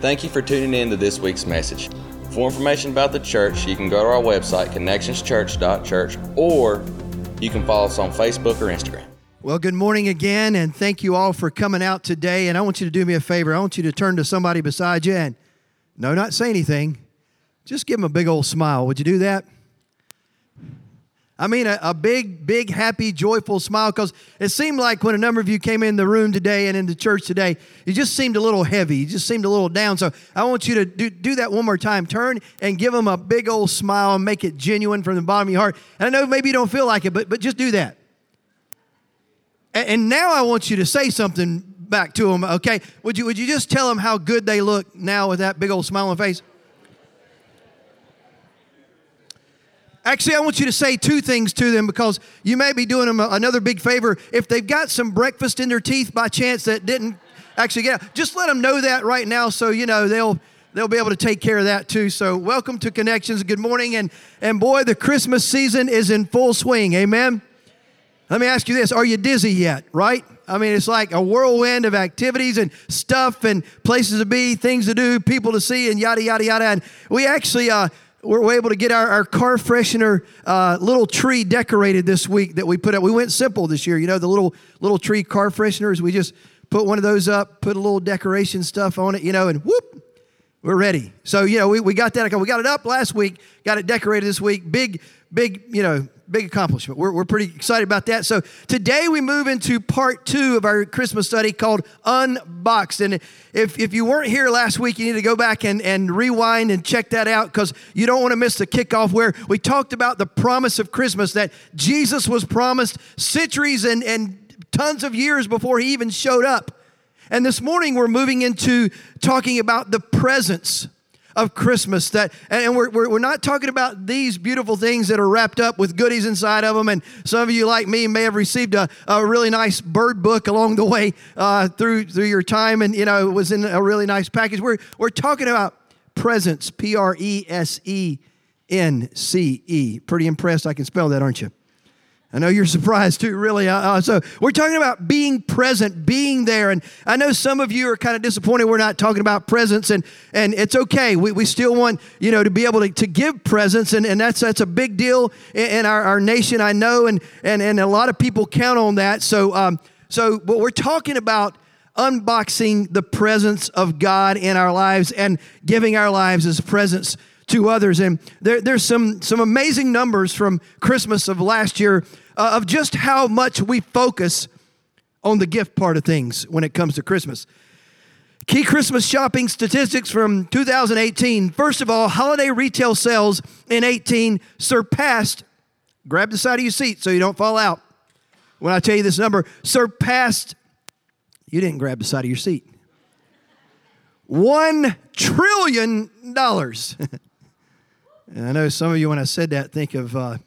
Thank you for tuning in to this week's message. For information about the church, you can go to our website, connectionschurch.church, or you can follow us on Facebook or Instagram. Well, good morning again, and thank you all for coming out today. And I want you to do me a favor. I want you to turn to somebody beside you and, no, not say anything, just give them a big old smile. Would you do that? I mean, a, a big, big, happy, joyful smile because it seemed like when a number of you came in the room today and in the church today, you just seemed a little heavy. You just seemed a little down. So I want you to do, do that one more time. Turn and give them a big old smile and make it genuine from the bottom of your heart. And I know maybe you don't feel like it, but, but just do that. And, and now I want you to say something back to them, okay? Would you, would you just tell them how good they look now with that big old smile on face? Actually, I want you to say two things to them because you may be doing them another big favor. If they've got some breakfast in their teeth by chance that didn't actually get out, just let them know that right now so you know they'll they'll be able to take care of that too. So, welcome to Connections. Good morning and and boy, the Christmas season is in full swing. Amen. Let me ask you this, are you dizzy yet, right? I mean, it's like a whirlwind of activities and stuff and places to be, things to do, people to see, and yada, yada, yada. And we actually, uh, we're able to get our, our car freshener uh, little tree decorated this week that we put up. We went simple this year, you know, the little little tree car fresheners. We just put one of those up, put a little decoration stuff on it, you know, and whoop, we're ready. So, you know, we, we got that. We got it up last week, got it decorated this week. Big, big, you know, big accomplishment. We're, we're pretty excited about that. So today we move into part two of our Christmas study called Unboxed. And if, if you weren't here last week, you need to go back and, and rewind and check that out because you don't want to miss the kickoff where we talked about the promise of Christmas that Jesus was promised centuries and, and tons of years before he even showed up. And this morning we're moving into talking about the presence of Christmas. That and we're, we're, not talking about these beautiful things that are wrapped up with goodies inside of them. And some of you, like me, may have received a, a really nice bird book along the way uh, through through your time, and you know it was in a really nice package. We're we're talking about presence, P R E S E N C E. Pretty impressed I can spell that, aren't you? I know you're surprised too, really. Uh, uh, so, we're talking about being present, being there. And I know some of you are kind of disappointed we're not talking about presence, and, and it's okay. We, we still want, you know, to be able to, to give presence, and, and that's, that's a big deal in, in our, our nation, I know, and, and, and a lot of people count on that. So, um, so but we're talking about unboxing the presence of God in our lives and giving our lives as presence to others. And there, there's some, some amazing numbers from Christmas of last year uh, of just how much we focus on the gift part of things when it comes to Christmas. Key Christmas shopping statistics from 2018. First of all, holiday retail sales in 18 surpassed, grab the side of your seat so you don't fall out. When I tell you this number, surpassed, you didn't grab the side of your seat. $1 trillion. And I know some of you, when I said that, think of uh,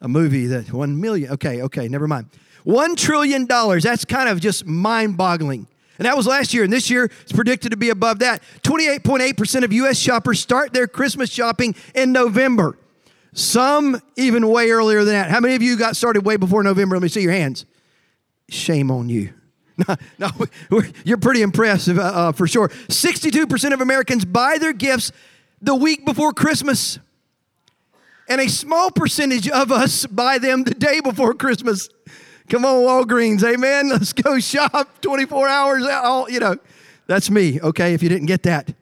a movie that one million. Okay, okay, never mind. One trillion dollars. That's kind of just mind boggling. And that was last year. And this year, it's predicted to be above that. 28.8% of U.S. shoppers start their Christmas shopping in November. Some even way earlier than that. How many of you got started way before November? Let me see your hands. Shame on you. No, no you're pretty impressive uh, uh, for sure. 62% of Americans buy their gifts the week before Christmas. And a small percentage of us buy them the day before Christmas. Come on, Walgreens, amen. Let's go shop 24 hours. All, you know, that's me, okay, if you didn't get that.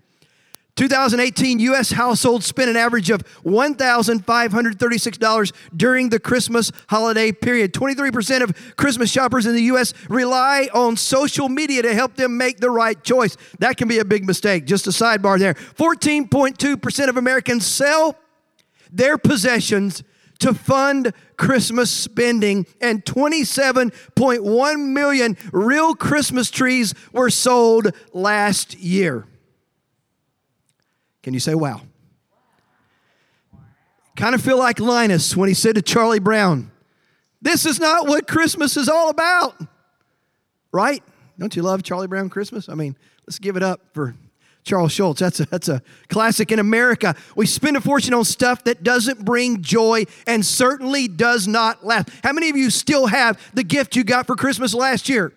2018 US households spent an average of $1,536 during the Christmas holiday period. 23% of Christmas shoppers in the US rely on social media to help them make the right choice. That can be a big mistake. Just a sidebar there. 14.2% of Americans sell their possessions to fund Christmas spending, and 27.1 million real Christmas trees were sold last year. Can you say wow? Kind of feel like Linus when he said to Charlie Brown, This is not what Christmas is all about. Right? Don't you love Charlie Brown Christmas? I mean, let's give it up for Charles Schulz. That's a, that's a classic in America. We spend a fortune on stuff that doesn't bring joy and certainly does not last. How many of you still have the gift you got for Christmas last year?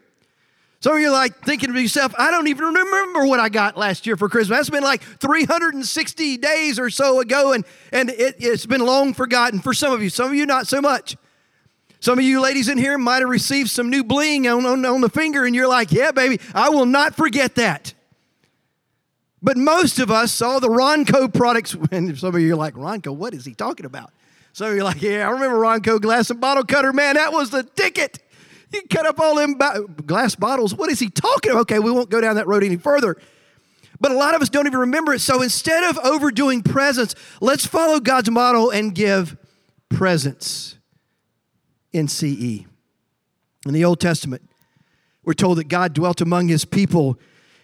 Some of you are like thinking to yourself, I don't even remember what I got last year for Christmas. That's been like 360 days or so ago, and, and it, it's been long forgotten for some of you. Some of you, not so much. Some of you ladies in here might have received some new bling on, on, on the finger, and you're like, yeah, baby, I will not forget that. But most of us saw the Ronco products, and some of you are like, Ronco, what is he talking about? Some of you are like, yeah, I remember Ronco glass and bottle cutter. Man, that was the ticket. You cut up all them bo- glass bottles. What is he talking about? Okay, we won't go down that road any further. But a lot of us don't even remember it. So instead of overdoing presents, let's follow God's model and give presents in CE. In the Old Testament, we're told that God dwelt among his people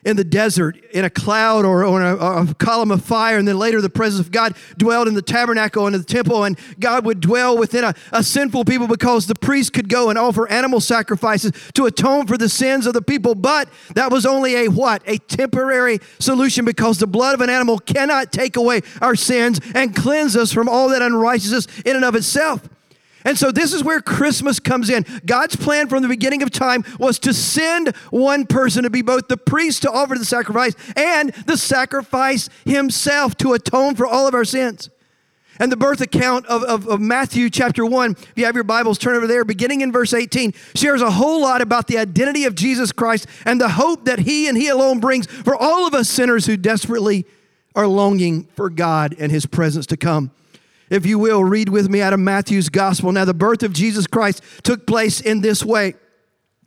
in the desert in a cloud or, or a, a, column of fire. And then later, the presence of God dwelled in the tabernacle and in the temple. And God would dwell within a, a sinful people because the priest could go and offer animal sacrifices to atone for the sins of the people. But that was only a what? A temporary solution because the blood of an animal cannot take away our sins and cleanse us from all that unrighteousness in and of itself. And so this is where Christmas comes in. God's plan from the beginning of time was to send one person to be both the priest to offer the sacrifice and the sacrifice himself to atone for all of our sins. And the birth account of, of, of, Matthew chapter 1, if you have your Bibles, turn over there, beginning in verse 18, shares a whole lot about the identity of Jesus Christ and the hope that he and he alone brings for all of us sinners who desperately are longing for God and his presence to come if you will, read with me out of Matthew's gospel. Now, the birth of Jesus Christ took place in this way.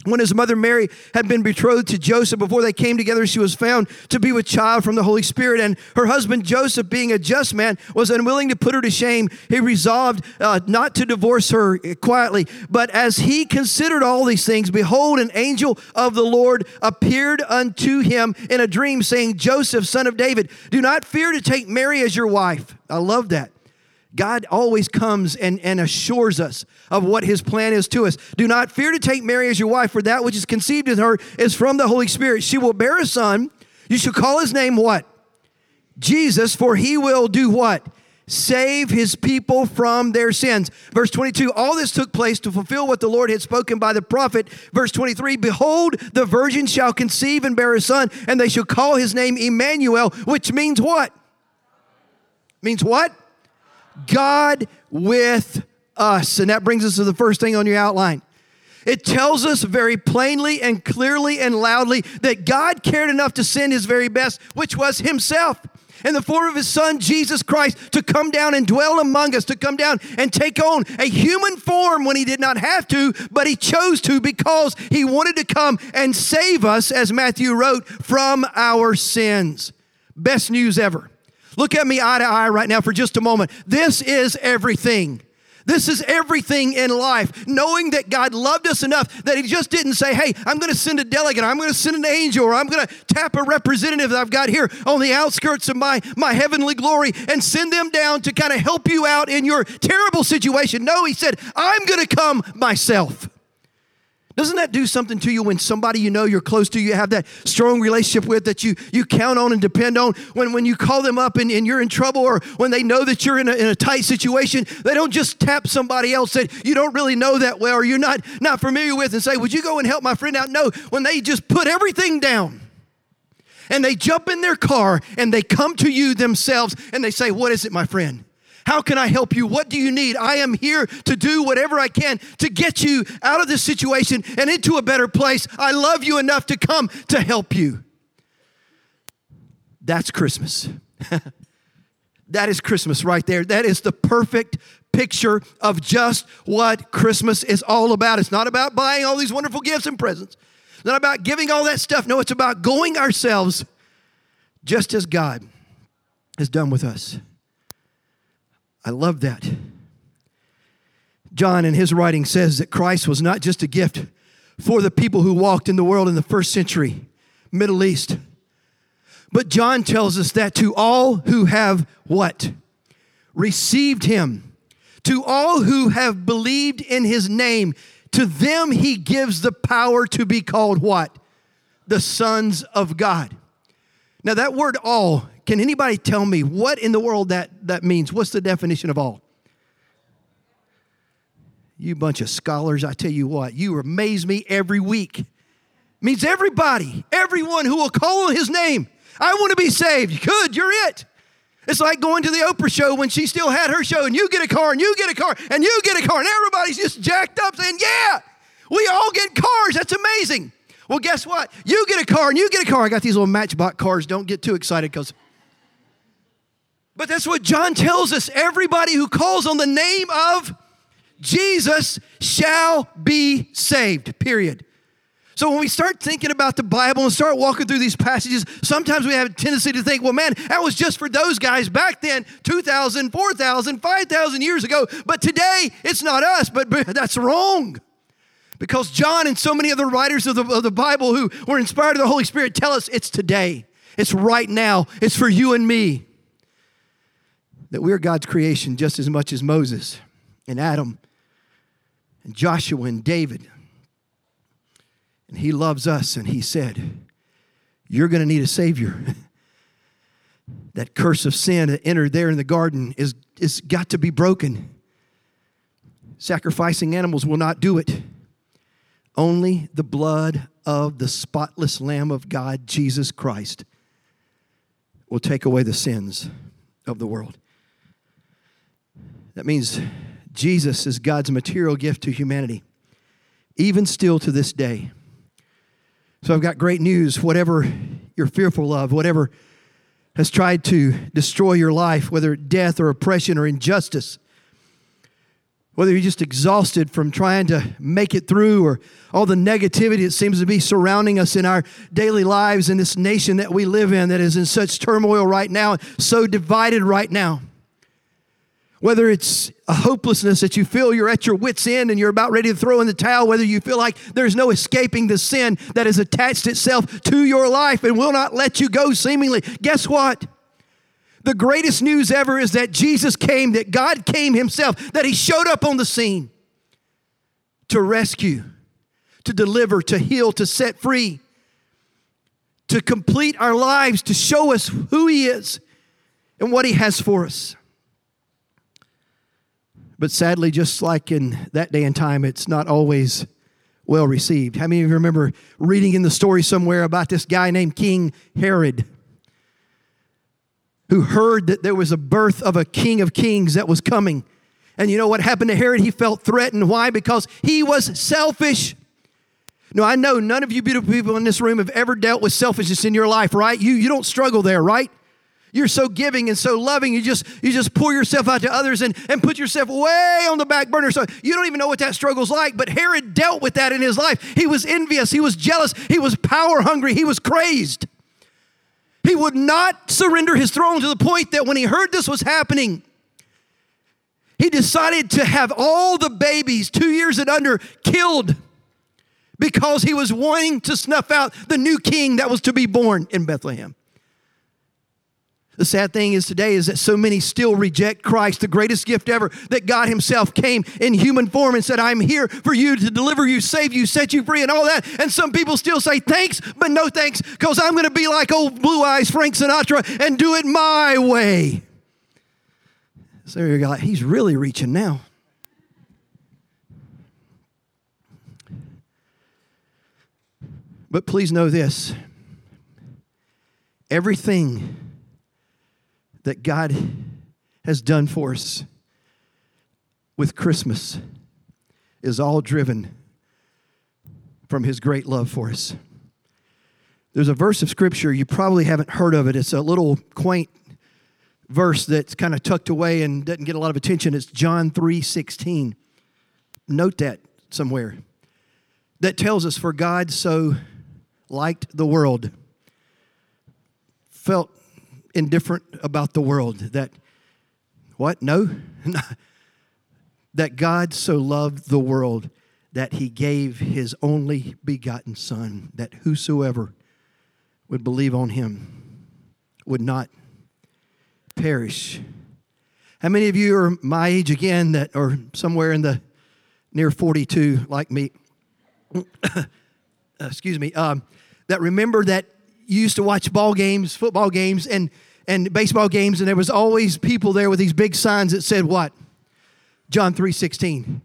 When his mother Mary had been betrothed to Joseph, before they came together, she was found to be with child from the Holy Spirit. And her husband Joseph, being a just man, was unwilling to put her to shame. He resolved uh, not to divorce her quietly. But as he considered all these things, behold, an angel of the Lord appeared unto him in a dream, saying, Joseph, son of David, do not fear to take Mary as your wife. I love that. God always comes and, and assures us of what his plan is to us. Do not fear to take Mary as your wife, for that which is conceived in her is from the Holy Spirit. She will bear a son. You shall call his name what? Jesus, for he will do what? Save his people from their sins. Verse 22, all this took place to fulfill what the Lord had spoken by the prophet. Verse 23, behold, the virgin shall conceive and bear a son, and they shall call his name Emmanuel, which means what? Means what? God with us. And that brings us to the first thing on your outline. It tells us very plainly and clearly and loudly that God cared enough to send his very best, which was himself in the form of his son Jesus Christ to come down and dwell among us, to come down and take on a human form when he did not have to, but he chose to because he wanted to come and save us, as Matthew wrote, from our sins. Best news ever. Look at me eye to eye right now for just a moment. This is everything. This is everything in life. Knowing that God loved us enough that He just didn't say, Hey, I'm going to send a delegate, I'm going to send an angel, or I'm going to tap a representative that I've got here on the outskirts of my, my heavenly glory and send them down to kind of help you out in your terrible situation. No, He said, I'm going to come myself. Doesn't that do something to you when somebody you know you're close to, you have that strong relationship with that you, you count on and depend on? When, when you call them up and, and you're in trouble or when they know that you're in a, in a tight situation, they don't just tap somebody else that you don't really know that well or you're not, not familiar with and say, Would you go and help my friend out? No, when they just put everything down and they jump in their car and they come to you themselves and they say, What is it, my friend? How can I help you? What do you need? I am here to do whatever I can to get you out of this situation and into a better place. I love you enough to come to help you. That's Christmas. that is Christmas right there. That is the perfect picture of just what Christmas is all about. It's not about buying all these wonderful gifts and presents. It's not about giving all that stuff. No, it's about going ourselves just as God has done with us. I love that. John, in his writing, says that Christ was not just a gift for the people who walked in the world in the first century, Middle East. But John tells us that to all who have what? Received him. To all who have believed in his name, to them he gives the power to be called what? The sons of God. Now, that word all can anybody tell me what in the world that, that means? What's the definition of all? You bunch of scholars, I tell you what, you amaze me every week. It means everybody, everyone who will call on his name. I want to be saved. Good, you're it. It's like going to the Oprah show when she still had her show, and you get a car, and you get a car, and you get a car, and everybody's just jacked up saying, Yeah, we all get cars. That's amazing. Well, guess what? You get a car, and you get a car. I got these little matchbox cars. Don't get too excited because. But that's what John tells us. Everybody who calls on the name of Jesus shall be saved, period. So when we start thinking about the Bible and start walking through these passages, sometimes we have a tendency to think, well, man, that was just for those guys back then, 2,000, 4,000, 5,000 years ago. But today, it's not us, but, but that's wrong. Because John and so many other writers of the, of the Bible who were inspired of the Holy Spirit tell us it's today, it's right now, it's for you and me. That we're God's creation just as much as Moses and Adam and Joshua and David and he loves us, and he said, You're going to need a Savior. that curse of sin that entered there in the garden is, is got to be broken. Sacrificing animals will not do it. Only the blood of the spotless Lamb of God, Jesus Christ, will take away the sins of the world. That means Jesus is God's material gift to humanity, even still to this day. So I've got great news. Whatever you're fearful of, whatever has tried to destroy your life, whether death or oppression or injustice, whether you're just exhausted from trying to make it through or all the negativity that seems to be surrounding us in our daily lives in this nation that we live in that is in such turmoil right now, so divided right now. Whether it's a hopelessness that you feel you're at your wits' end and you're about ready to throw in the towel, whether you feel like there's no escaping the sin that has attached itself to your life and will not let you go seemingly, guess what? The greatest news ever is that Jesus came, that God came Himself, that He showed up on the scene to rescue, to deliver, to heal, to set free, to complete our lives, to show us who He is and what He has for us. But sadly, just like in that day and time, it's not always well received. How many of you remember reading in the story somewhere about this guy named King Herod? Who heard that there was a birth of a king of kings that was coming. And you know what happened to Herod? He felt threatened. Why? Because he was selfish. No, I know none of you beautiful people in this room have ever dealt with selfishness in your life, right? You, you don't struggle there, right? You're so giving and so loving. You just you just pour yourself out to others and, and put yourself way on the back burner. So you don't even know what that struggle's like. But Herod dealt with that in his life. He was envious, he was jealous, he was power hungry, he was crazed. He would not surrender his throne to the point that when he heard this was happening, he decided to have all the babies two years and under killed because he was wanting to snuff out the new king that was to be born in Bethlehem. The sad thing is today is that so many still reject Christ, the greatest gift ever, that God Himself came in human form and said, I'm here for you to deliver you, save you, set you free, and all that. And some people still say thanks, but no thanks, because I'm going to be like old Blue Eyes Frank Sinatra and do it my way. So you go, he's really reaching now. But please know this everything that God has done for us with Christmas is all driven from His great love for us. There's a verse of Scripture, you probably haven't heard of it. It's a little quaint verse that's kind of tucked away and doesn't get a lot of attention. It's John 3 16. Note that somewhere. That tells us, For God so liked the world, felt indifferent about the world. That, what? No? that God so loved the world that he gave his only begotten Son, that whosoever would believe on him would not perish. How many of you are my age again that are somewhere in the near 42 like me? Excuse me. Um, that remember that you used to watch ball games, football games, and and baseball games, and there was always people there with these big signs that said what? John 3.16.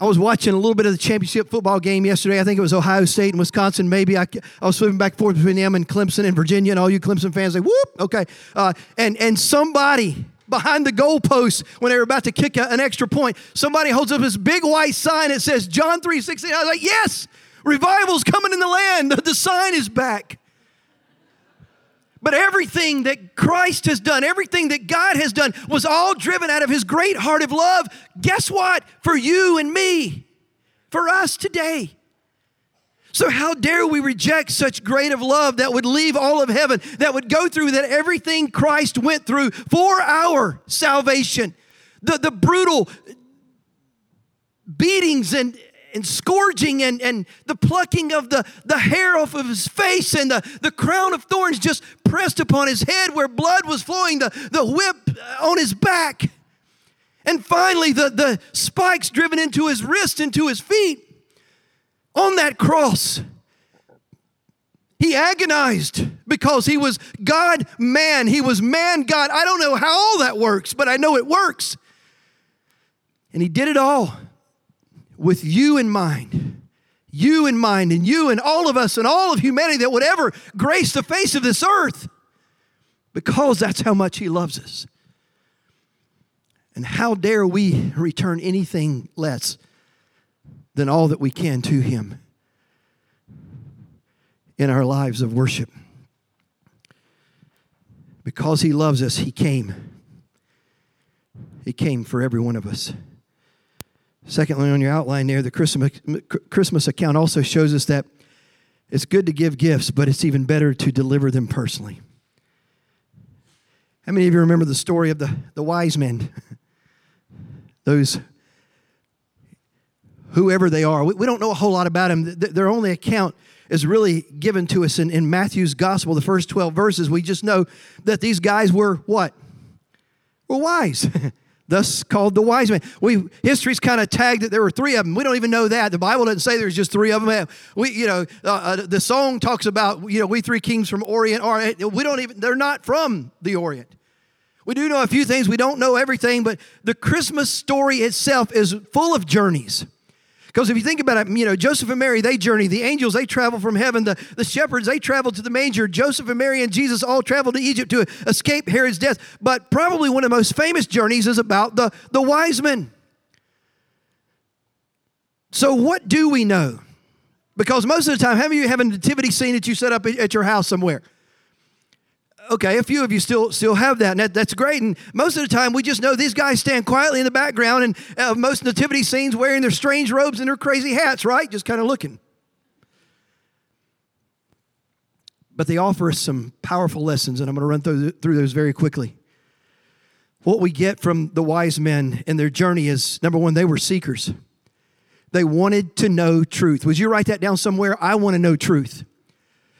I was watching a little bit of the championship football game yesterday. I think it was Ohio State and Wisconsin. Maybe I, I was swimming back and forth between them and Clemson and Virginia, and all you Clemson fans like, whoop, okay. Uh, and and somebody behind the goalpost when they were about to kick a, an extra point, somebody holds up this big white sign that says John three sixteen. I was like, yes, revival's coming in the land. The sign is back. But everything that Christ has done, everything that God has done, was all driven out of His great heart of love. Guess what? For you and me, for us today. So, how dare we reject such great of love that would leave all of heaven, that would go through that everything Christ went through for our salvation? The, the brutal beatings and, and scourging and, and the plucking of the, the hair off of his face and the, the crown of thorns just pressed upon his head where blood was flowing, the, the whip on his back. And finally, the, the spikes driven into his wrist, into his feet. On that cross, he agonized because he was God man. He was man God. I don't know how all that works, but I know it works. And he did it all with you in mind. You in mind, and you and all of us and all of humanity that would ever grace the face of this earth because that's how much He loves us. And how dare we return anything less than all that we can to Him in our lives of worship? Because He loves us, He came. He came for every one of us. Secondly, on your outline there, the Christmas, Christmas account also shows us that it's good to give gifts, but it's even better to deliver them personally. How many of you remember the story of the, the wise men? Those, whoever they are, we, we don't know a whole lot about them. Their only account is really given to us in, in Matthew's gospel, the first 12 verses. We just know that these guys were what? Were wise. thus called the wise men. We history's kind of tagged that there were three of them. We don't even know that. The Bible doesn't say there's just three of them. We, you know, uh, uh, the song talks about you know we three kings from Orient. Or we don't even. They're not from the Orient. We do know a few things. We don't know everything, but the Christmas story itself is full of journeys. Because if you think about it, you know, Joseph and Mary, they journey. The angels, they travel from heaven. The, the shepherds, they traveled to the manger. Joseph and Mary and Jesus all traveled to Egypt to escape Herod's death. But probably one of the most famous journeys is about the, the wise men. So, what do we know? Because most of the time, how many you have a nativity scene that you set up at your house somewhere? Okay, a few of you still still have that, and that, that's great. And most of the time, we just know these guys stand quietly in the background, and uh, most nativity scenes wearing their strange robes and their crazy hats, right? Just kind of looking. But they offer us some powerful lessons, and I'm going to run through, through those very quickly. What we get from the wise men in their journey is number one, they were seekers. They wanted to know truth. Would you write that down somewhere? I want to know truth.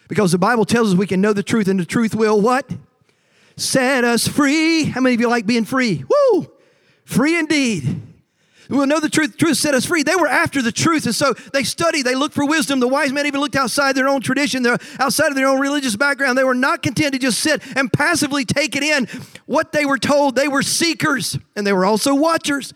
Because the Bible tells us we can know the truth and the truth will what? Set us free. How many of you like being free? Woo! Free indeed. We'll know the truth. The truth set us free. They were after the truth, and so they studied. They looked for wisdom. The wise men even looked outside their own tradition, their, outside of their own religious background. They were not content to just sit and passively take it in. What they were told, they were seekers, and they were also watchers.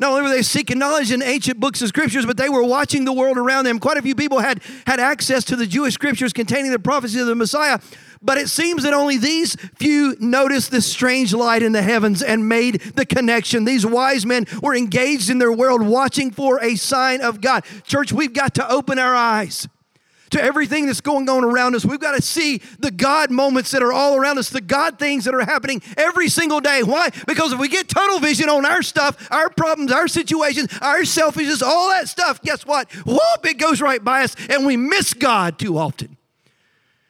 Not only were they seeking knowledge in ancient books of scriptures, but they were watching the world around them. Quite a few people had, had access to the Jewish scriptures containing the prophecy of the Messiah. But it seems that only these few noticed this strange light in the heavens and made the connection. These wise men were engaged in their world, watching for a sign of God. Church, we've got to open our eyes to everything that's going on around us. We've got to see the God moments that are all around us, the God things that are happening every single day. Why? Because if we get tunnel vision on our stuff, our problems, our situations, our selfishness, all that stuff, guess what? Whoop, it goes right by us and we miss God too often.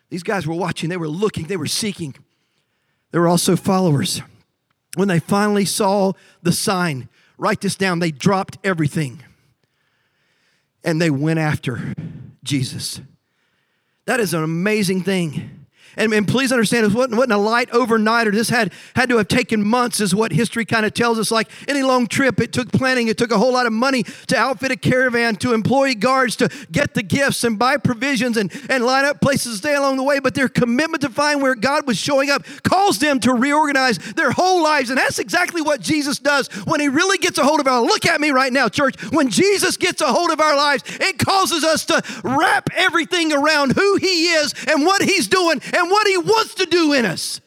These guys were watching, they were looking, they were seeking. They were also followers. When they finally saw the sign, write this down, they dropped everything and they went after Jesus. That is an amazing thing. And, and please understand, it wasn't, wasn't a light overnighter. This had, had to have taken months, is what history kind of tells us. Like any long trip, it took planning. It took a whole lot of money to outfit a caravan, to employ guards, to get the gifts and buy provisions and, and line up places to stay along the way. But their commitment to find where God was showing up caused them to reorganize their whole lives. And that's exactly what Jesus does when he really gets a hold of our Look at me right now, church. When Jesus gets a hold of our lives, it causes us to wrap everything around who he is and what he's doing and what He wants to do in us.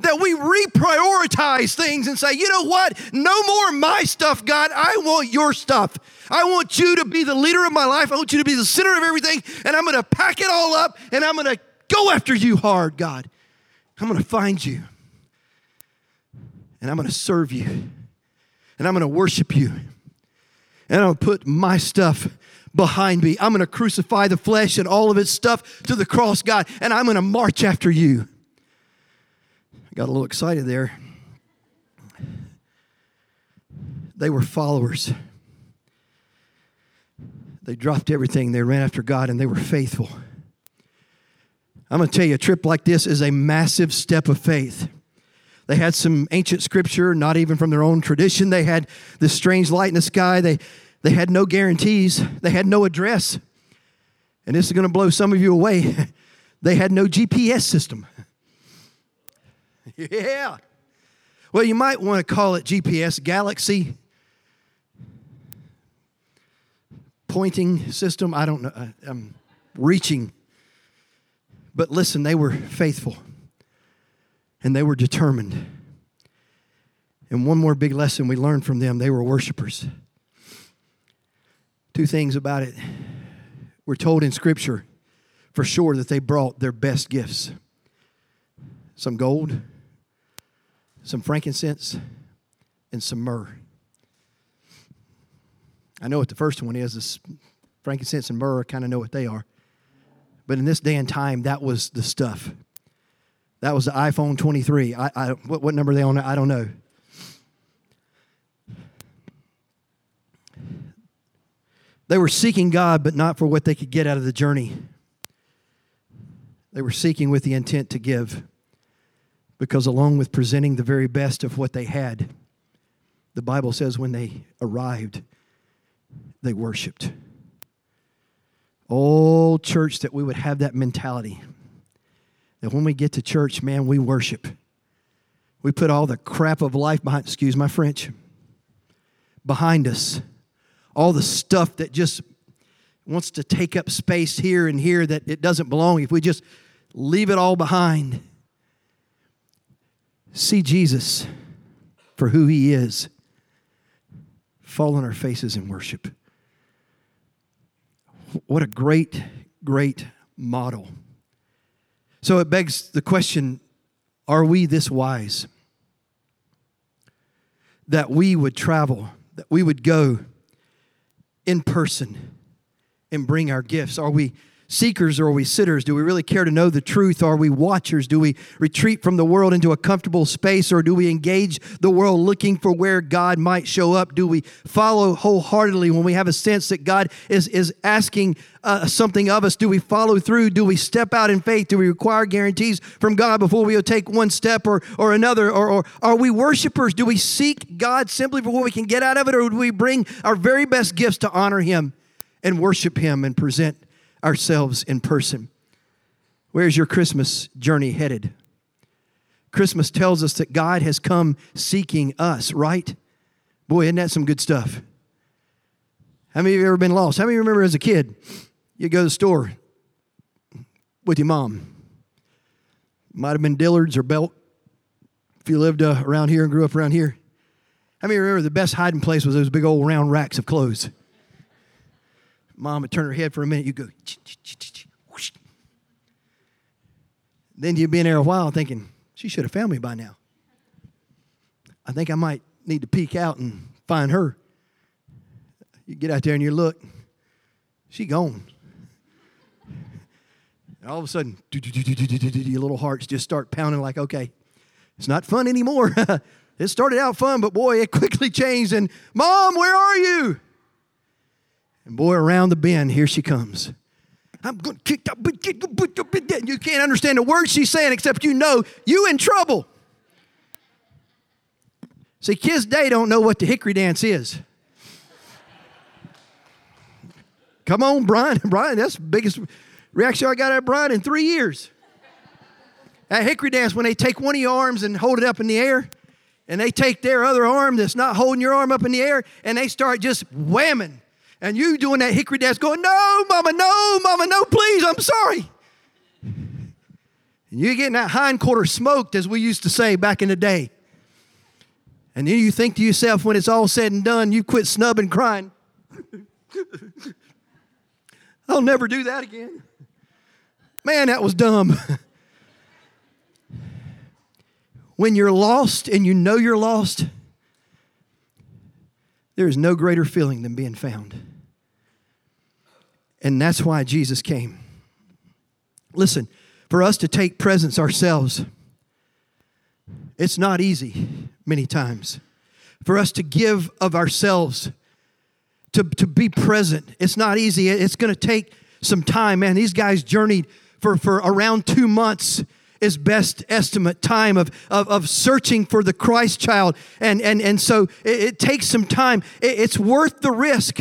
That we reprioritize things and say, you know what? No more my stuff, God. I want your stuff. I want you to be the leader of my life. I want you to be the center of everything. And I'm going to pack it all up and I'm going to go after you hard, God. I'm going to find you. And I'm going to serve you. And I'm going to worship you. And I'm going to put my stuff behind me. I'm going to crucify the flesh and all of its stuff to the cross, God, and I'm going to march after you. I got a little excited there. They were followers. They dropped everything, they ran after God, and they were faithful. I'm going to tell you, a trip like this is a massive step of faith. They had some ancient scripture, not even from their own tradition. They had this strange light in the sky. They, they had no guarantees, they had no address. And this is going to blow some of you away. they had no GPS system. yeah. Well, you might want to call it GPS Galaxy pointing system. I don't know. I'm reaching. But listen, they were faithful and they were determined. And one more big lesson we learned from them they were worshipers. Two things about it. We're told in Scripture for sure that they brought their best gifts some gold, some frankincense, and some myrrh. I know what the first one is. This frankincense and myrrh, I kind of know what they are. But in this day and time, that was the stuff. That was the iPhone 23. I, I what, what number they on? I don't know. They were seeking God, but not for what they could get out of the journey. They were seeking with the intent to give, because along with presenting the very best of what they had, the Bible says when they arrived, they worshiped. Oh, church, that we would have that mentality. That when we get to church, man, we worship. We put all the crap of life behind, excuse my French, behind us all the stuff that just wants to take up space here and here that it doesn't belong, if we just leave it all behind, see Jesus for who he is, fall on our faces in worship. What a great, great model. So it begs the question are we this wise? That we would travel, that we would go in person and bring our gifts? Are we seekers or are we sitters? Do we really care to know the truth? Are we watchers? Do we retreat from the world into a comfortable space or do we engage the world looking for where God might show up? Do we follow wholeheartedly when we have a sense that God is, is asking uh, something of us? Do we follow through? Do we step out in faith? Do we require guarantees from God before we take one step or, or another? Or, or are we worshipers? Do we seek God simply for what we can get out of it or do we bring our very best gifts to honor Him and worship Him and present ourselves in person. Where's your Christmas journey headed? Christmas tells us that God has come seeking us, right? Boy, isn't that some good stuff? How many of you ever been lost? How many remember as a kid, you go to the store with your mom? Might have been Dillard's or Belk if you lived uh, around here and grew up around here. How many remember the best hiding place was those big old round racks of clothes? Mom would turn her head for a minute. You'd go, whoosh. Then you'd be in there a while thinking, she should have found me by now. I think I might need to peek out and find her. You get out there and you look, she gone. And all of a sudden, your little hearts just start pounding like, okay, it's not fun anymore. it started out fun, but boy, it quickly changed. And, Mom, where are you? And boy, around the bend, here she comes. I'm going to kick that, you can't understand a word she's saying except you know you in trouble. See, kids today don't know what the hickory dance is. Come on, Brian. Brian, that's the biggest reaction I got out of Brian in three years. At hickory dance, when they take one of your arms and hold it up in the air, and they take their other arm that's not holding your arm up in the air, and they start just whamming. And you doing that hickory dance going, no, mama, no, mama, no, please, I'm sorry. And you're getting that hindquarter smoked, as we used to say back in the day. And then you think to yourself, when it's all said and done, you quit snubbing crying. I'll never do that again. Man, that was dumb. when you're lost and you know you're lost, there is no greater feeling than being found. And that's why Jesus came. Listen, for us to take presence ourselves, it's not easy many times. For us to give of ourselves, to, to be present, it's not easy. It's going to take some time, man. These guys journeyed for, for around two months is best estimate time of, of, of searching for the Christ child. And, and, and so it, it takes some time. It, it's worth the risk.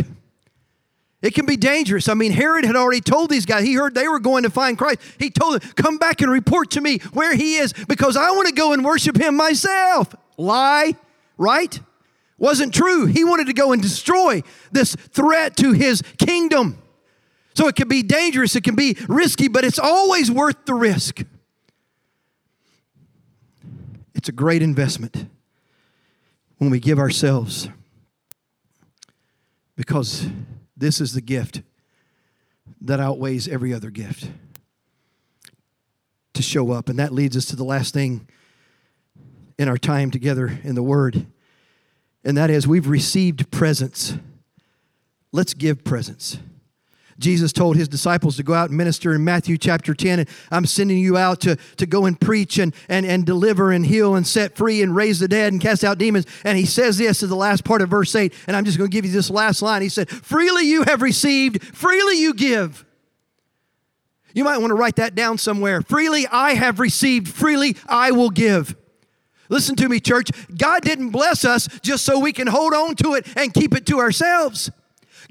It can be dangerous. I mean, Herod had already told these guys, he heard they were going to find Christ. He told them, Come back and report to me where he is because I want to go and worship him myself. Lie, right? Wasn't true. He wanted to go and destroy this threat to his kingdom. So it can be dangerous, it can be risky, but it's always worth the risk. It's a great investment when we give ourselves because this is the gift that outweighs every other gift to show up. And that leads us to the last thing in our time together in the Word, and that is we've received presents. Let's give presents. Jesus told his disciples to go out and minister in Matthew chapter 10. And I'm sending you out to, to go and preach and, and, and deliver and heal and set free and raise the dead and cast out demons. And he says this in the last part of verse 8. And I'm just going to give you this last line. He said, Freely you have received, freely you give. You might want to write that down somewhere. Freely I have received, freely I will give. Listen to me, church. God didn't bless us just so we can hold on to it and keep it to ourselves.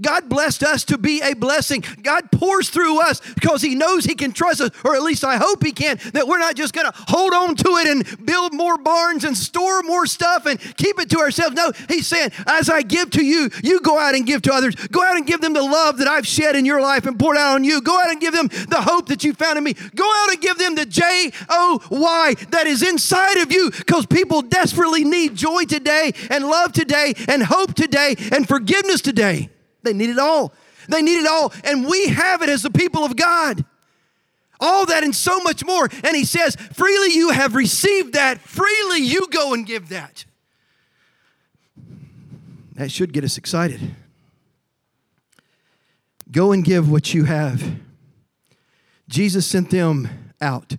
God blessed us to be a blessing. God pours through us because He knows He can trust us, or at least I hope He can, that we're not just going to hold on to it and build more barns and store more stuff and keep it to ourselves. No, He's saying, as I give to you, you go out and give to others. Go out and give them the love that I've shed in your life and poured out on you. Go out and give them the hope that you found in me. Go out and give them the J O Y that is inside of you because people desperately need joy today and love today and hope today and forgiveness today. They need it all. They need it all. And we have it as the people of God. All that and so much more. And he says, freely you have received that, freely you go and give that. That should get us excited. Go and give what you have. Jesus sent them out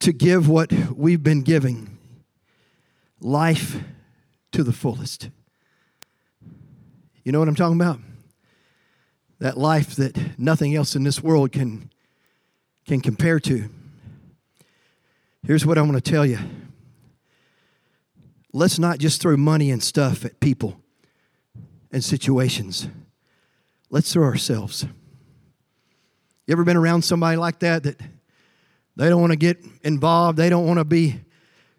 to give what we've been giving life to the fullest. You know what I'm talking about? That life that nothing else in this world can, can compare to. Here's what I want to tell you let's not just throw money and stuff at people and situations, let's throw ourselves. You ever been around somebody like that that they don't want to get involved, they don't want to be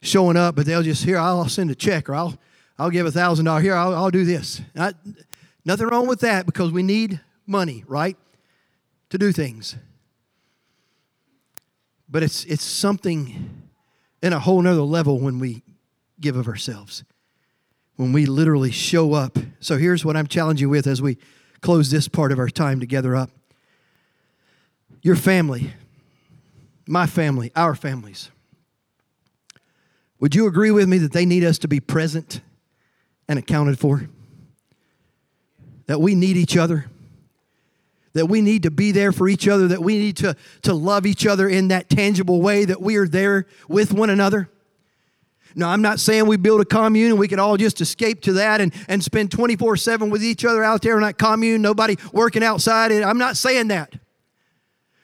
showing up, but they'll just, here, I'll send a check or I'll, I'll give a thousand dollars. Here, I'll, I'll do this. I, nothing wrong with that because we need money, right, to do things. But it's it's something in a whole nother level when we give of ourselves, when we literally show up. So here's what I'm challenging you with as we close this part of our time together up. Your family, my family, our families. Would you agree with me that they need us to be present and accounted for? That we need each other? That we need to be there for each other? That we need to, to love each other in that tangible way that we are there with one another? No, I'm not saying we build a commune and we can all just escape to that and, and spend 24 7 with each other out there in that commune, nobody working outside. I'm not saying that.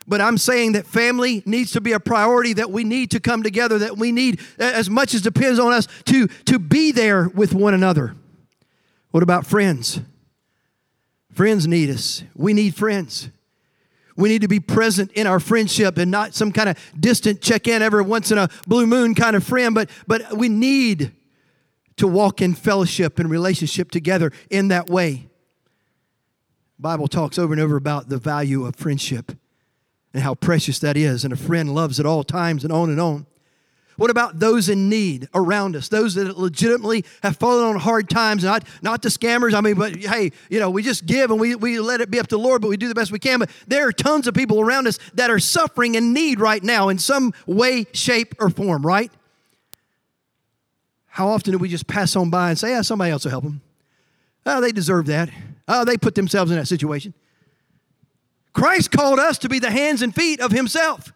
But I'm saying that family needs to be a priority, that we need to come together, that we need, as much as depends on us, to, to be there with one another. What about friends? Friends need us. We need friends. We need to be present in our friendship and not some kind of distant check in every once in a blue moon kind of friend, but, but we need to walk in fellowship and relationship together in that way. Bible talks over and over about the value of friendship and how precious that is, and a friend loves at all times and on and on. What about those in need around us? Those that legitimately have fallen on hard times, not, not the scammers. I mean, but hey, you know, we just give and we, we let it be up to the Lord, but we do the best we can. But there are tons of people around us that are suffering in need right now in some way, shape, or form, right? How often do we just pass on by and say, yeah, somebody else will help them? Oh, they deserve that. Oh, they put themselves in that situation. Christ called us to be the hands and feet of Himself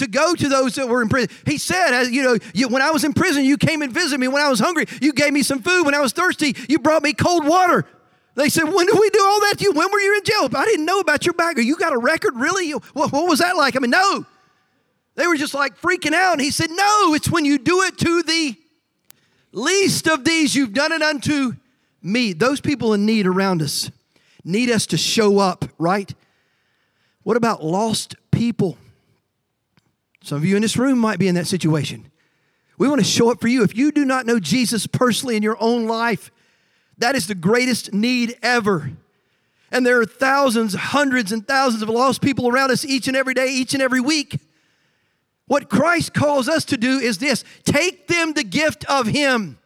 to go to those that were in prison. He said, you know, when I was in prison, you came and visited me. When I was hungry, you gave me some food. When I was thirsty, you brought me cold water. They said, when did we do all that to you? When were you in jail? I didn't know about your background. You got a record? Really? What, what was that like? I mean, no. They were just like freaking out. And he said, no, it's when you do it to the least of these, you've done it unto me. Those people in need around us need us to show up, right? What about lost people? Some of you in this room might be in that situation. We want to show up for you. If you do not know Jesus personally in your own life, that is the greatest need ever. And there are thousands, hundreds, and thousands of lost people around us each and every day, each and every week. What Christ calls us to do is this take them the gift of Him.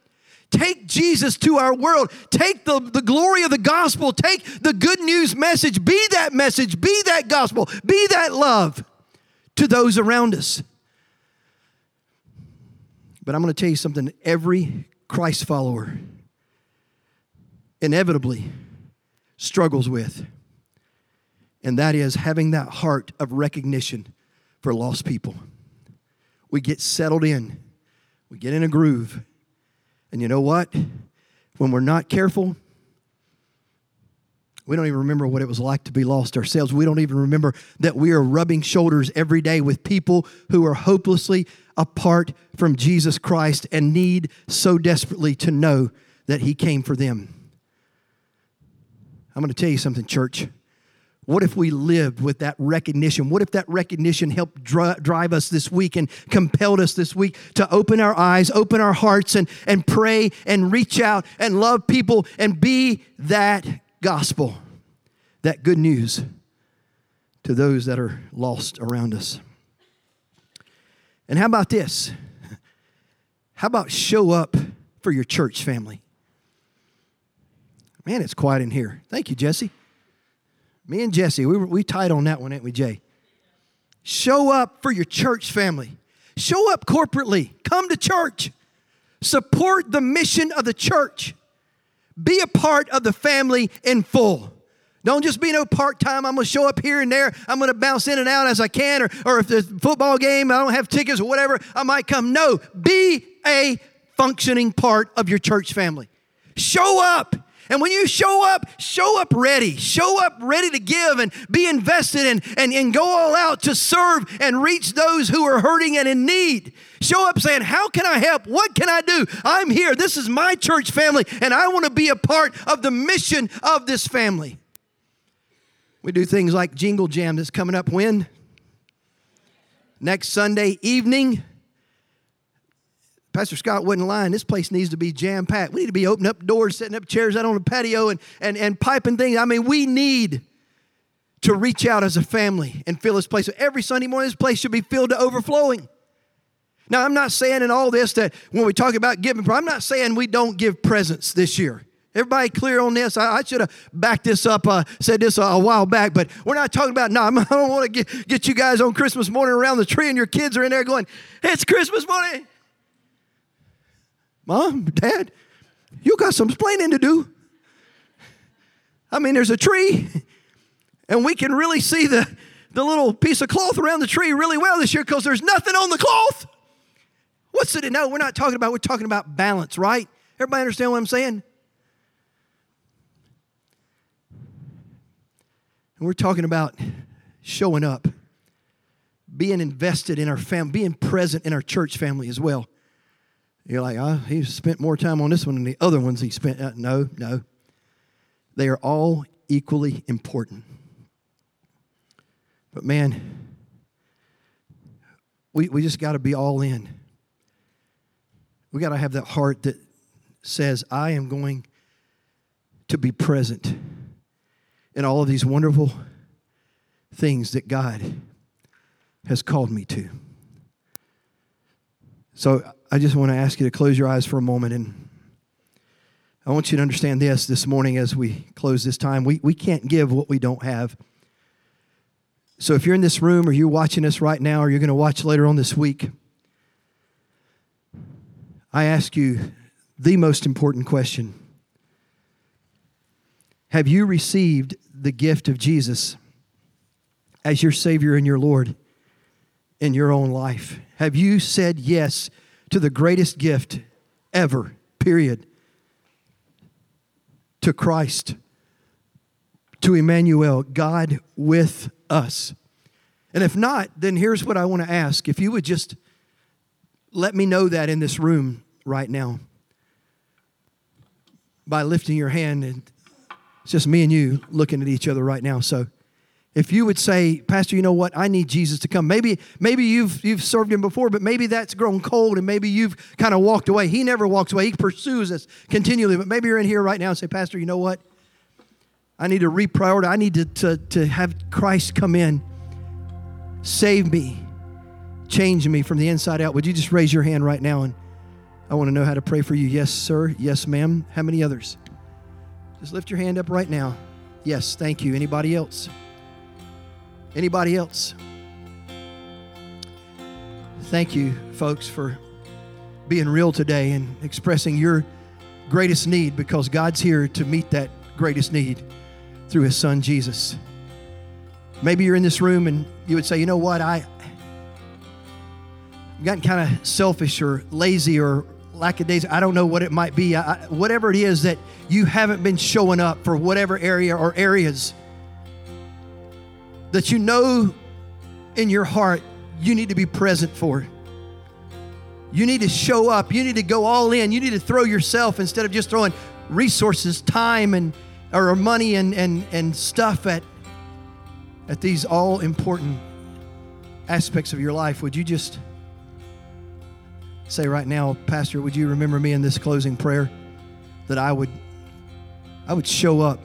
Take Jesus to our world. Take the, the glory of the gospel. Take the good news message. Be that message. Be that gospel. Be that love to those around us. But I'm going to tell you something every Christ follower inevitably struggles with, and that is having that heart of recognition for lost people. We get settled in, we get in a groove, and you know what? When we're not careful, we don't even remember what it was like to be lost ourselves. We don't even remember that we are rubbing shoulders every day with people who are hopelessly apart from Jesus Christ and need so desperately to know that He came for them. I'm going to tell you something, church. What if we lived with that recognition? What if that recognition helped drive us this week and compelled us this week to open our eyes, open our hearts, and, and pray and reach out and love people and be that gospel, that good news to those that are lost around us. And how about this? How about show up for your church family? Man, it's quiet in here. Thank you, Jesse. Me and Jesse, we, were, we tied on that one, ain't we, Jay? Show up for your church family. Show up corporately. Come to church. Support the mission of the church. Be a part of the family in full. Don't just be no part time. I'm going to show up here and there. I'm going to bounce in and out as I can. Or, or if there's a football game, I don't have tickets or whatever, I might come. No, be a functioning part of your church family. Show up. And when you show up, show up ready. Show up ready to give and be invested and, and, and go all out to serve and reach those who are hurting and in need. Show up saying, How can I help? What can I do? I'm here. This is my church family, and I want to be a part of the mission of this family. We do things like Jingle Jam that's coming up when? Next Sunday evening. Pastor Scott wasn't lying. This place needs to be jam packed. We need to be opening up doors, setting up chairs out on the patio, and, and, and piping things. I mean, we need to reach out as a family and fill this place. So every Sunday morning, this place should be filled to overflowing. Now, I'm not saying in all this that when we talk about giving, I'm not saying we don't give presents this year. Everybody clear on this? I, I should have backed this up, uh, said this a, a, while back, but we're not talking about, no, I don't want to get, get you guys on Christmas morning around the tree and your kids are in there going, it's Christmas morning. Mom, Dad, you got some explaining to do. I mean, there's a tree, and we can really see the, the little piece of cloth around the tree really well this year because there's nothing on the cloth. What's the no? We're not talking about. We're talking about balance, right? Everybody understand what I'm saying? And we're talking about showing up, being invested in our family, being present in our church family as well. You're like, oh, he spent more time on this one than the other ones he spent. Uh, no, no. They are all equally important. But man, we, we just got to be all in. We got to have that heart that says, I am going to be present in all of these wonderful things that God has called me to. So I just want to ask you to close your eyes for a moment and I want you to understand this this morning as we close this time. We, we can't give what we don't have. So if you're in this room or you're watching us right now or you're going to watch later on this week, I ask you the most important question Have you received the gift of Jesus as your Savior and your Lord in your own life? Have you said yes to the greatest gift ever, period? To Christ, to Emmanuel, God with us. And if not, then here's what I want to ask. If you would just let me know that in this room right now by lifting your hand, and it's just me and you looking at each other right now. So if you would say, Pastor, you know what? I need Jesus to come. Maybe, maybe you've you've served him before, but maybe that's grown cold and maybe you've kind of walked away. He never walks away. He pursues us continually. But maybe you're in here right now and say, Pastor, you know what? I need to reprioritize. I need to, to, to have Christ come in, save me, change me from the inside out. Would you just raise your hand right now? And I want to know how to pray for you. Yes, sir. Yes, ma'am. How many others? Just lift your hand up right now. Yes, thank you. Anybody else? Anybody else? Thank you, folks, for being real today and expressing your greatest need because God's here to meet that greatest need through his son Jesus. Maybe you're in this room and you would say, you know what, I I've gotten kind of selfish or lazy or lackadaisical. I don't know what it might be. I, whatever it is that you haven't been showing up for whatever area or areas that you know in your heart you need to be present for. You need to show up. You need to go all in. You need to throw yourself instead of just throwing resources, time, and or money and, and, and stuff at, at these all important aspects of your life, would you just say right now, Pastor, would you remember me in this closing prayer? That I would I would show up.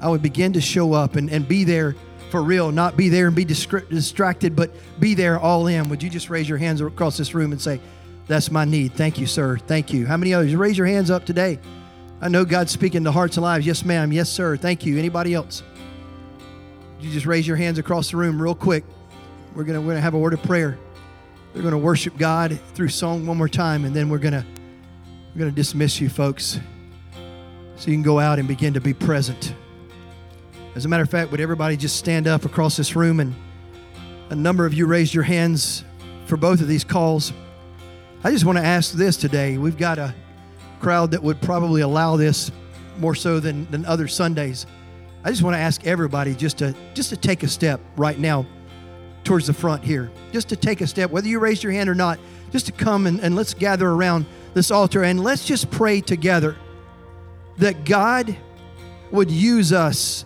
I would begin to show up and, and be there for real, not be there and be distracted, but be there all in. Would you just raise your hands across this room and say, That's my need. Thank you, sir. Thank you. How many others? Raise your hands up today. I know God's speaking to hearts and lives. Yes, ma'am. Yes, sir. Thank you. Anybody else? You just raise your hands across the room real quick. We're gonna we're gonna have a word of prayer. We're gonna worship God through song one more time, and then we're gonna we're gonna dismiss you, folks, so you can go out and begin to be present. As a matter of fact, would everybody just stand up across this room? And a number of you raised your hands for both of these calls. I just want to ask this today. We've got a crowd that would probably allow this more so than, than other Sundays. I just want to ask everybody just to just to take a step right now towards the front here. Just to take a step, whether you raised your hand or not, just to come and, and let's gather around this altar and let's just pray together that God would use us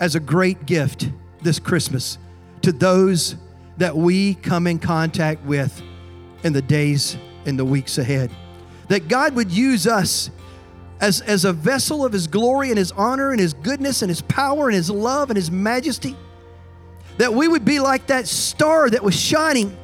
as a great gift this Christmas to those that we come in contact with in the days and the weeks ahead that God would use us as, as a vessel of His glory and His honor and His goodness and His power and His love and His majesty. That we would be like that star that was shining,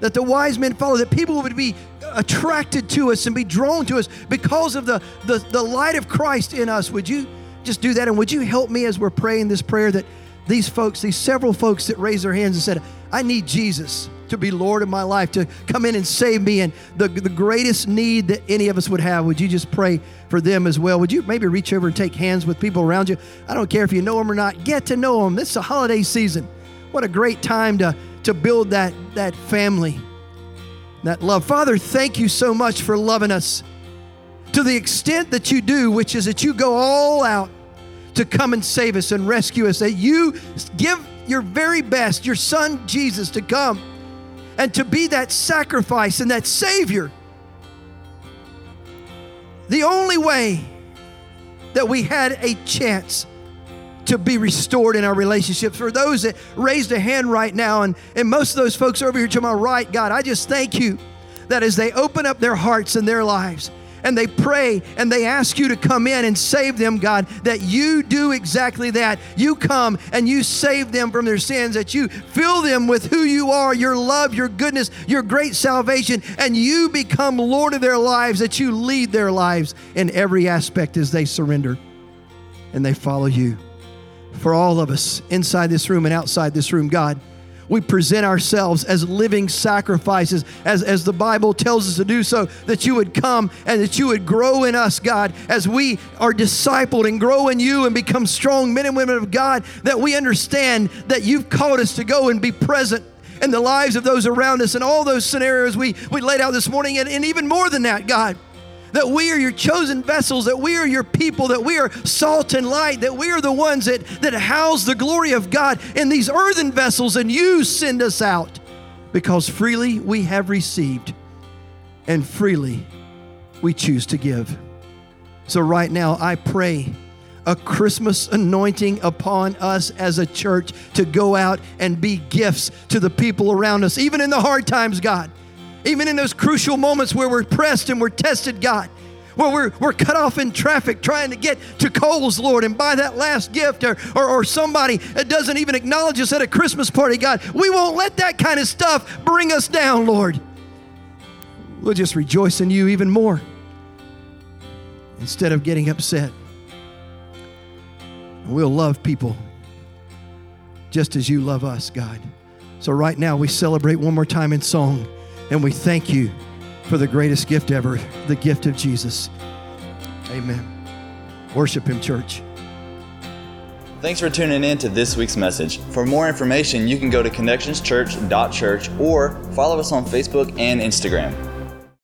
that the wise men followed, that people would be attracted to us and be drawn to us because of the, the, the light of Christ in us. Would you just do that? And would you help me as we're praying this prayer that these folks, these several folks that raised their hands and said, I need Jesus to be Lord of my life, to come in and save me. And the, the greatest need that any of us would have, would you just pray for them as well? Would you maybe reach over and take hands with people around you? I don't care if you know them or not, get to know them. This is a holiday season. What a great time to, to build that, that family that love. Father, thank you so much for loving us to the extent that you do, which is that you go all out to come and save us and rescue us, that you give your very best, your son Jesus, to come and to be that sacrifice and that Savior. The only way that we had a chance to be restored in our relationships. For those that raised a hand right now, and, and most of those folks over here to my right, God, I just thank you that as they open up their hearts and their lives, and they pray and they ask you to come in and save them, God, that you do exactly that. You come and you save them from their sins, that you fill them with who you are, your love, your goodness, your great salvation, and you become Lord of their lives, that you lead their lives in every aspect as they surrender and they follow you. For all of us inside this room and outside this room, God, we present ourselves as living sacrifices, as, as the Bible tells us to do so, that you would come and that you would grow in us, God, as we are discipled and grow in you and become strong men and women of God, that we understand that you've called us to go and be present in the lives of those around us and all those scenarios we, we laid out this morning, and, and even more than that, God that we are your chosen vessels, that we are your people, that we are salt and light, that we are the ones that, that house the glory of God in these earthen vessels, and you send us out because freely we have received and freely we choose to give. So, right now, I pray a Christmas anointing upon us as a church to go out and be gifts to the people around us, even in the hard times, God. Even in those crucial moments where we're pressed and we're tested, God, where we're, we're cut off in traffic trying to get to Kohl's, Lord, and buy that last gift, or, or, or somebody that doesn't even acknowledge us at a Christmas party, God, we won't let that kind of stuff bring us down, Lord. We'll just rejoice in you even more instead of getting upset. We'll love people just as you love us, God. So, right now, we celebrate one more time in song. And we thank you for the greatest gift ever, the gift of Jesus. Amen. Worship Him, church. Thanks for tuning in to this week's message. For more information, you can go to connectionschurch.church or follow us on Facebook and Instagram.